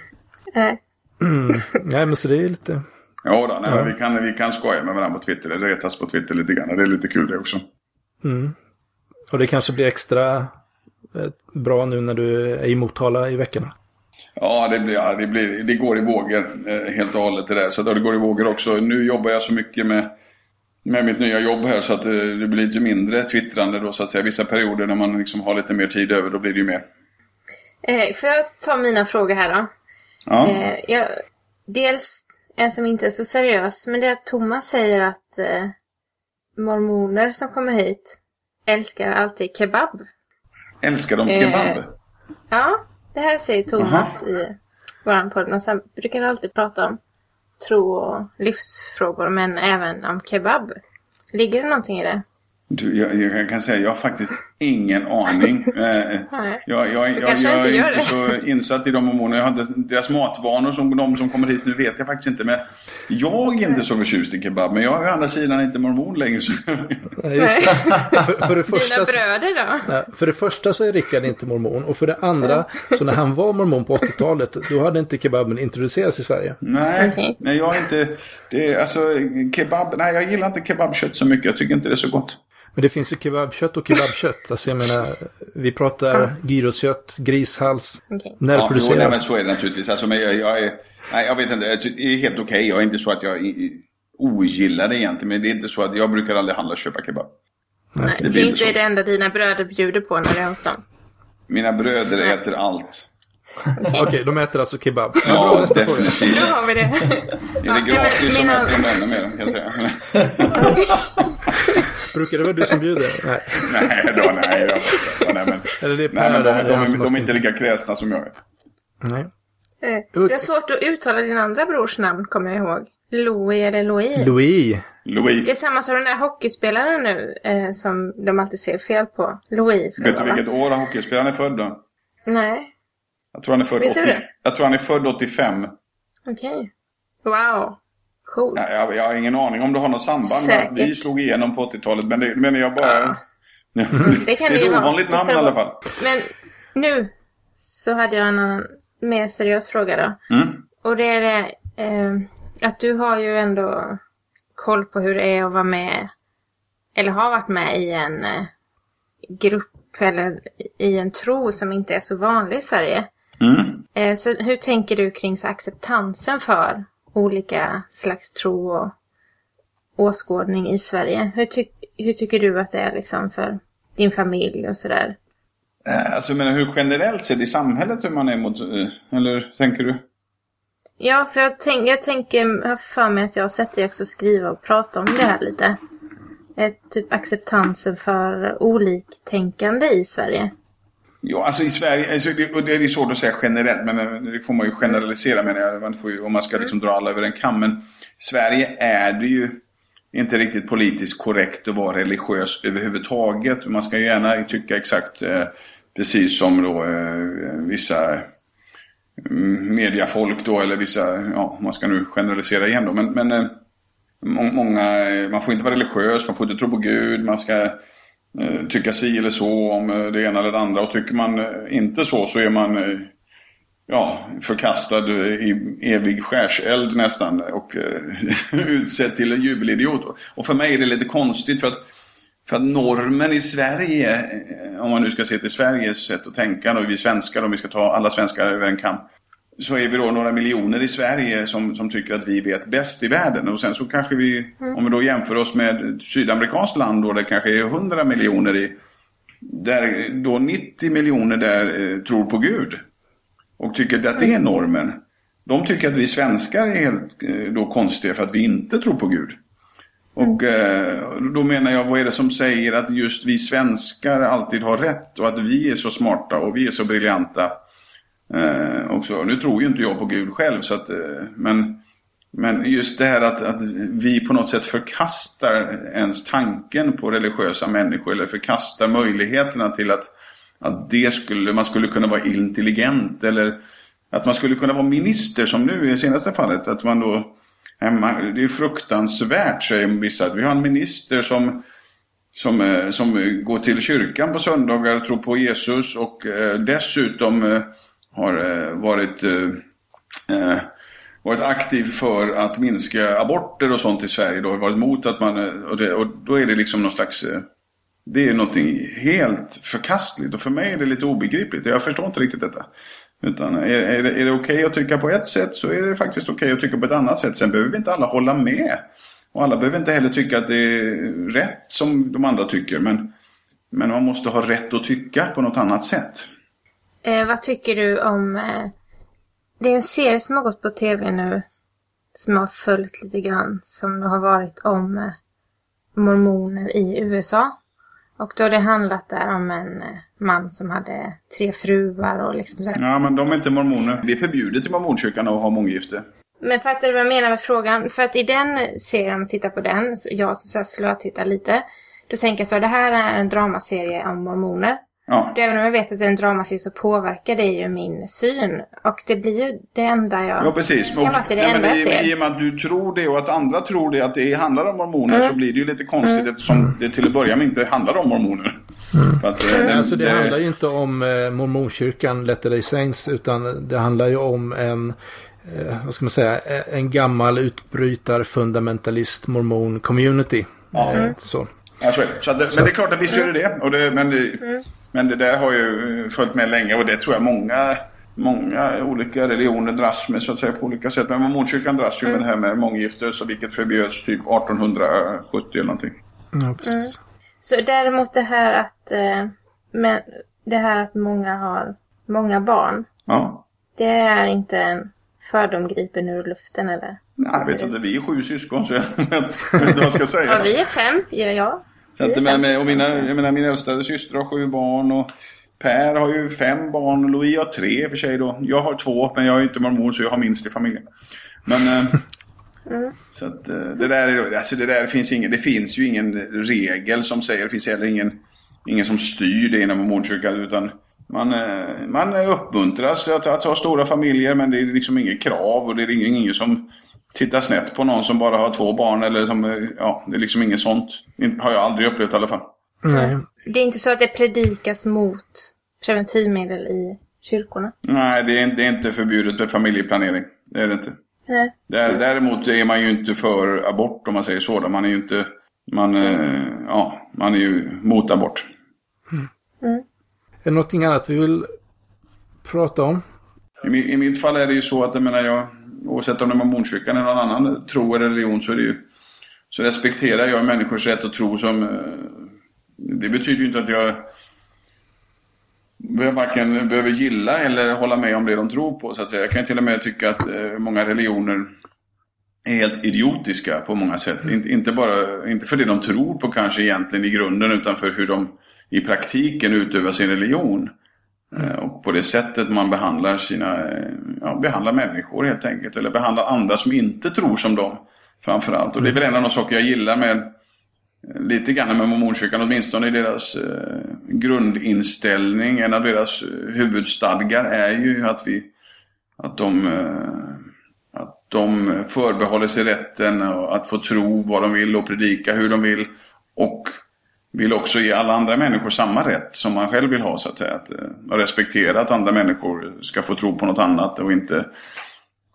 Nej. Mm. Nej, men så det är lite... Jo då, nej, ja. vi, kan, vi kan skoja med varandra på Twitter. Det retas på Twitter lite grann. Det är lite kul det också. Mm. Och det kanske blir extra eh, bra nu när du är i Motala i veckorna? Ja, det, blir, ja, det, blir, det går i vågor eh, helt och hållet det där. Så det går i vågor också. Nu jobbar jag så mycket med, med mitt nya jobb här så att det, eh, det blir lite mindre twittrande då så att säga. Vissa perioder när man liksom har lite mer tid över då blir det ju mer. Eh, får jag ta mina frågor här då? Ja. Eh, jag, dels en som inte är så seriös. Men det är att Thomas säger att eh, mormoner som kommer hit älskar alltid kebab. Älskar de kebab? Eh, ja, det här säger Thomas Aha. i våran podd. Och sen brukar alltid prata om tro och livsfrågor, men även om kebab. Ligger det någonting i det? Du, jag, jag kan säga, jag har faktiskt ingen aning. Eh, Nej. jag, jag, jag, jag inte är inte det. så insatt i de mormonerna. Jag har inte, deras matvanor som de som kommer hit nu vet jag faktiskt inte. Men jag är inte så förtjust i kebab. Men jag är å andra sidan inte mormon längre. Så Ja, just det. För, för, det första, Dina så- bröder då? För det första så är Rickard inte mormon och för det andra, så när han var mormon på 80-talet, då hade inte kebaben introducerats i Sverige. nej, nej, jag är inte... Det alltså kebab... Nej, jag gillar inte kebabkött så mycket. Jag tycker inte det är så gott. Men det finns ju kebabkött och kebabkött. Alltså jag menar, vi pratar gyroskött, grishals, Okej. Ja, jo, nej, närproducerat. men så är det naturligtvis. Alltså, men jag, jag är... Nej, jag vet inte. Alltså, det är helt okej. Jag är inte så att jag ogillar det egentligen. Men det är inte så att jag brukar aldrig handla och köpa kebab. Nej, det det, blir är inte så. det enda dina bröder bjuder på när du är hos dem. Mina bröder äter allt. Okej, de äter alltså kebab. Ja, Ja, bra, nästa fråga. definitivt. Nu har vi det. Är det gratis så mina- äter de ännu mer, kan jag säga. Brukar det vara du som bjuder? Nej. nej då, nej då. Ja, nej, men, Eller det är nej, men Per de, de, som de, har är inte lika kräsna som jag är. Nej. Eh, Det är svårt att uttala din andra brors namn, kommer jag ihåg. Louis eller Louis. Louis. Det är Louis, samma som den där hockeyspelaren nu, eh, som de alltid ser fel på. Louis vet du vilket år hockeyspelaren är född då? Nej, Jag tror han är född, Vet du 80, det? jag tror han är född 85. okej. Wow. Cool. Ja, jag, jag har ingen aning om det har något samband med att vi Säkert. slog igenom på 80-talet. Men, det, men jag bara... Ja. Det kan det är ett ovanligt namn i alla fall. Men nu så hade jag en annan mer seriös fråga då. Mm. Och det är det eh, att du har ju ändå koll på hur det är att vara med, eller har varit med i en eh, grupp eller i en tro som inte är så vanlig i Sverige. Mm. Eh, så hur tänker du kring så acceptansen för olika slags tro och åskådning i Sverige? Hur, tyck, hur tycker du att det är liksom för din familj och sådär? Eh, Alltså, men hur generellt sett i samhället hur man är mot... eh, Eller tänker du? Ja, för jag, tänk, jag tänker, har för mig att jag har sett dig också skriva och prata om det här lite. Eh, typ acceptansen för oliktänkande i Sverige. Ja, alltså i Sverige, alltså det, och det är svårt att säga generellt, men det får man ju generalisera menar jag, man får ju, om man ska liksom dra alla över en kam. Men i Sverige är det ju inte riktigt politiskt korrekt att vara religiös överhuvudtaget. Man ska ju gärna tycka exakt eh, precis som då eh, vissa mm, mediafolk då, eller vissa, ja, man ska nu generalisera igen då. Men, men eh, må- många, eh, man får inte vara religiös, man får inte tro på Gud, man ska eh, Eh, tycka si eller så om eh, det ena eller det andra. Och tycker man eh, inte så så är man ja, förkastad i evig skärseld nästan och utsedd till en jubelidiot. Och för mig är det lite konstigt för att, för att normen i Sverige, om man nu ska se till Sveriges sätt att tänka, och vi svenskar, om vi ska ta alla svenskar över en kam, så är vi då några miljoner i Sverige som, som tycker att vi vet bäst i världen. Och sen så kanske vi, om vi då jämför oss med sydamerikanskt land då det kanske är 100 miljoner i, där då 90 miljoner där eh, tror på Gud. Och tycker att det är normen. De tycker att vi svenskar är helt eh, då konstiga för att vi inte tror på Gud. Och eh, då menar jag, vad är det som säger att just vi svenskar alltid har rätt och att vi är så smarta och vi är så briljanta. Eh, också. nu tror ju inte jag på Gud själv, så att, eh, men, men just det här att, att vi på något sätt förkastar ens tanken på religiösa människor eller förkastar möjligheterna till att, att det skulle, man skulle kunna vara intelligent eller att man skulle kunna vara minister som nu i det senaste fallet. Att man då, eh, det är fruktansvärt säger vissa. att Vi har en minister som som, eh, som går till kyrkan på söndagar och tror på Jesus och eh, dessutom har eh, varit, eh, eh, varit aktiv för att minska aborter och sånt i Sverige. Då har varit emot att man, eh, och, det, och då är det liksom någon slags, eh, det är någonting helt förkastligt och för mig är det lite obegripligt. Jag förstår inte riktigt detta. Utan är, är det, är det okej att tycka på ett sätt så är det faktiskt okej att tycka på ett annat sätt. Sen behöver vi inte alla hålla med. Och alla behöver inte heller tycka att det är rätt som de andra tycker. Men, men man måste ha rätt att tycka på något annat sätt. Eh, vad tycker du om... Eh, det är en serie som har gått på tv nu. Som jag har följt lite grann. Som har varit om eh, mormoner i USA. Och då har det handlat där om en eh, man som hade tre fruar och liksom så här. Ja, men de är inte mormoner. Det är förbjudet i mormonkyrkan att ha månggifte. Men fattar du vad jag menar med frågan? För att i den serien, om tittar på den, jag som så här slötittar lite. då tänker jag så, det här är en dramaserie om mormoner. Ja. Även om jag vet att det är en dramaserie så påverkar det ju min syn. Och det blir ju det enda jag... Ja, precis. kan vara att det det Nej, men enda jag i, ser. I och med att du tror det och att andra tror det, att det handlar om mormoner, Mm. så blir det ju lite konstigt eftersom det till att börja med inte handlar om mormoner. För att, Nej, det- alltså det, det- handlar ju inte om eh, mormonkyrkan Letter Day Saints utan det handlar ju om en, eh, vad ska man säga, eh, en gammal utbrytar fundamentalist mormon community. Ja. Eh, så. Ja, så. Så att det, men det är klart att visst gör det det. Och det men, Mm. Men det där har ju eh, följt med länge och det tror jag många, många olika religioner dras med så att säga på olika sätt. Men mormonkyrkan dras ju Mm. med det här med månggifte, så vilket förbjöds typ 1870 eller någonting. Ja, precis. Så däremot det här att... Eh, men det här att många har många barn. Ja. Det är inte en fördom gripen ur luften eller? Nej, jag vet inte, vi är sju syskon så jag vet inte vad jag ska säga. Ja, vi är fem. Ja, ja. Är men, fem men, och mina, jag menar, min äldsta syster har sju barn och Per har ju fem barn och Louis har tre för sig då. Jag har två men jag är inte mormon så jag har minst i familjen. Men eh, Mm. så att eh, det där, är, alltså det där finns ingen, det finns ju ingen regel som säger, det finns heller ingen, ingen som styr det inom mormonkyrkan utan man, eh, man uppmuntras att, att ha stora familjer men det är liksom inget krav och det är ingen, ingen som tittar snett på någon som bara har två barn eller som, eh, ja, det är liksom inget sånt. Har jag aldrig upplevt i alla fall. Nej. Det är inte så att det predikas mot preventivmedel i kyrkorna? Nej, det är, det är inte förbjudet med familjeplanering. Det är det inte. Nej. Där, däremot är man ju inte för abort om man säger så. Man är ju inte, man, eh, ja, man är ju mot abort. Är det någonting annat vi vill prata om? I, I mitt fall är det ju så att jag menar jag, oavsett om det är mormonkyrkan eller någon annan tro eller religion så är det ju, så respekterar jag människors rätt att tro som, eh, det betyder ju inte att jag jag varken behöver gilla eller hålla med om det de tror på så att säga. Jag kan till och med tycka att eh, många religioner är helt idiotiska på många sätt. Inte, inte bara, inte för det de tror på kanske egentligen i grunden utan för hur de i praktiken utövar sin religion. Eh, och på det sättet man behandlar sina, eh, ja, behandlar människor helt enkelt. Eller behandlar andra som inte tror som dem. Framförallt. Och det är väl en av de saker jag gillar med eh, lite grann med mormonkyrkan, åtminstone i deras eh, grundinställning. En av deras huvudstadgar är ju att vi, att de, eh, att de förbehåller sig rätten att få tro vad de vill och predika hur de vill. Och vill också ge alla andra människor samma rätt som man själv vill ha så att säga. Att, eh, och respektera att andra människor ska få tro på något annat och inte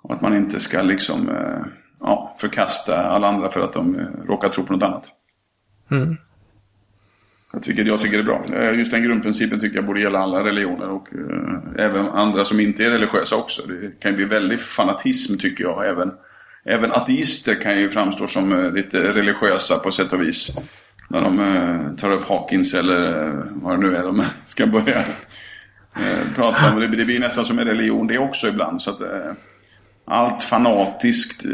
och att man inte ska liksom eh, ja, förkasta alla andra för att de eh, råkar tro på något annat. Mm. Att, vilket jag tycker är bra. Just den grundprincipen tycker jag borde gälla alla religioner och eh, även andra som inte är religiösa också. Det kan ju bli väldigt fanatism tycker jag. Även, även ateister kan ju framstå som eh, lite religiösa på sätt och vis. När de eh, tar upp Hawkins eller eh, vad det nu är de ska börja eh, prata om. Det, det blir nästan som en religion det också ibland. Så att, allt fanatiskt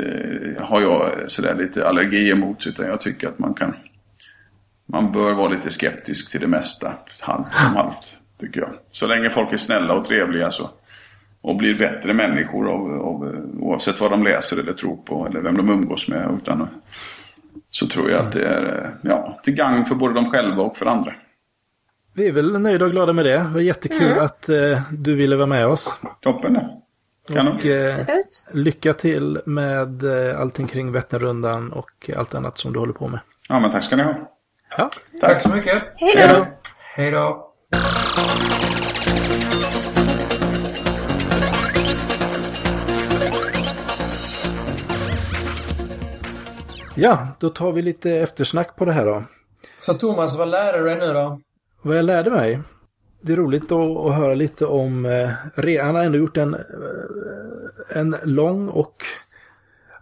har jag sådär lite allergi emot. Utan jag tycker att man kan man bör vara lite skeptisk till det mesta. Halvt om halvt, tycker jag. Så länge folk är snälla och trevliga så, och blir bättre människor av, av, oavsett vad de läser eller tror på eller vem de umgås med. Utan, så tror jag att det är ja, till gagn för både dem själva och för andra. Vi är väl nöjda och glada med det. Det var jättekul att eh, du ville vara med oss. Toppen det. Kanon. Och eh, lycka till med eh, allting kring Vätternrundan och allt annat som du håller på med. Ja, men tack ska ni ha. Ja, Tack så mycket. Hej då. Hej då. Ja då tar vi lite eftersnack på det här då. Så Thomas, vad lärde du dig nu då? Vad jag lärde mig. Det är roligt att, att höra lite om... Eh, han har ändå gjort en, eh, en lång och...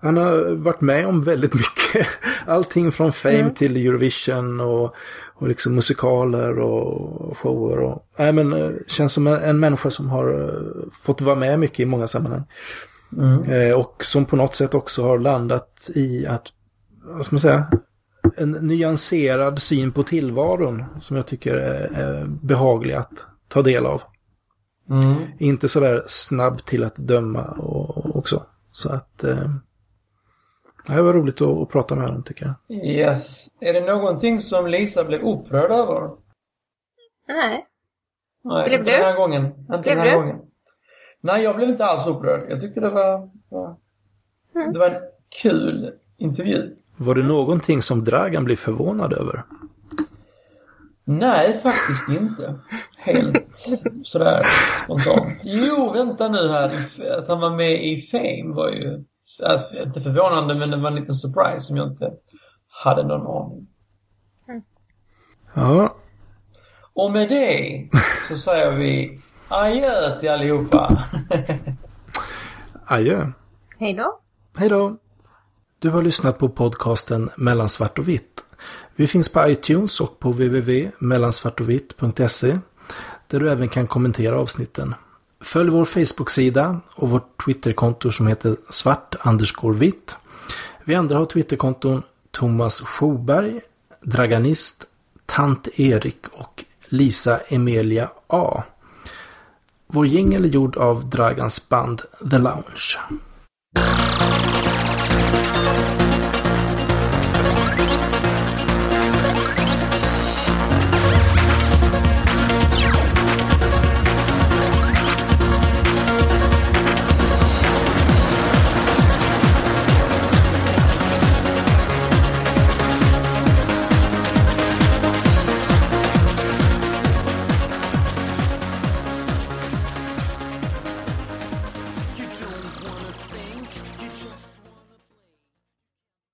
Han har varit med om väldigt mycket. Allting från Fame till Eurovision och, och liksom musikaler och shower. Och, nej, men, eh, känns som en, en människa som har eh, fått vara med mycket i många sammanhang. Eh, och som på något sätt också har landat i att, vad ska man säga, en nyanserad syn på tillvaron som jag tycker är, är behaglig att ta del av. Mm. Inte sådär snabb till att döma och, och så. Så att, eh, Det var roligt att, att prata med honom tycker jag. Yes. Är det någonting som Lisa blev upprörd över? Nej. Nej, Blev inte du? den här gången. Inte Blev den här du? gången. Nej, jag blev inte alls upprörd. Jag tyckte det var... var Mm. Det var en kul intervju. Var det någonting som Dragan blev förvånad över? Nej, faktiskt inte. Helt sådär spontant. Jo, vänta nu här. Att han var med i Fame var ju... Alltså, inte förvånande, men det var en liten surprise som jag inte hade någon aning. Ja, Och med det så säger vi adjö till allihopa. adjö. Hej då. Hej då! Du har lyssnat på podcasten Mellan svart och vitt. Vi finns på iTunes och på www.mellansvartovitt.se där du även kan kommentera avsnitten. Följ vår Facebook-sida och vårt Twitterkonto som heter svart vitt. Vi andra har Twitterkonton Thomas Schoberg, Draganist, Tant Erik och Lisa Emilia A. Vår jingel är gjord av Dragans band The Lounge.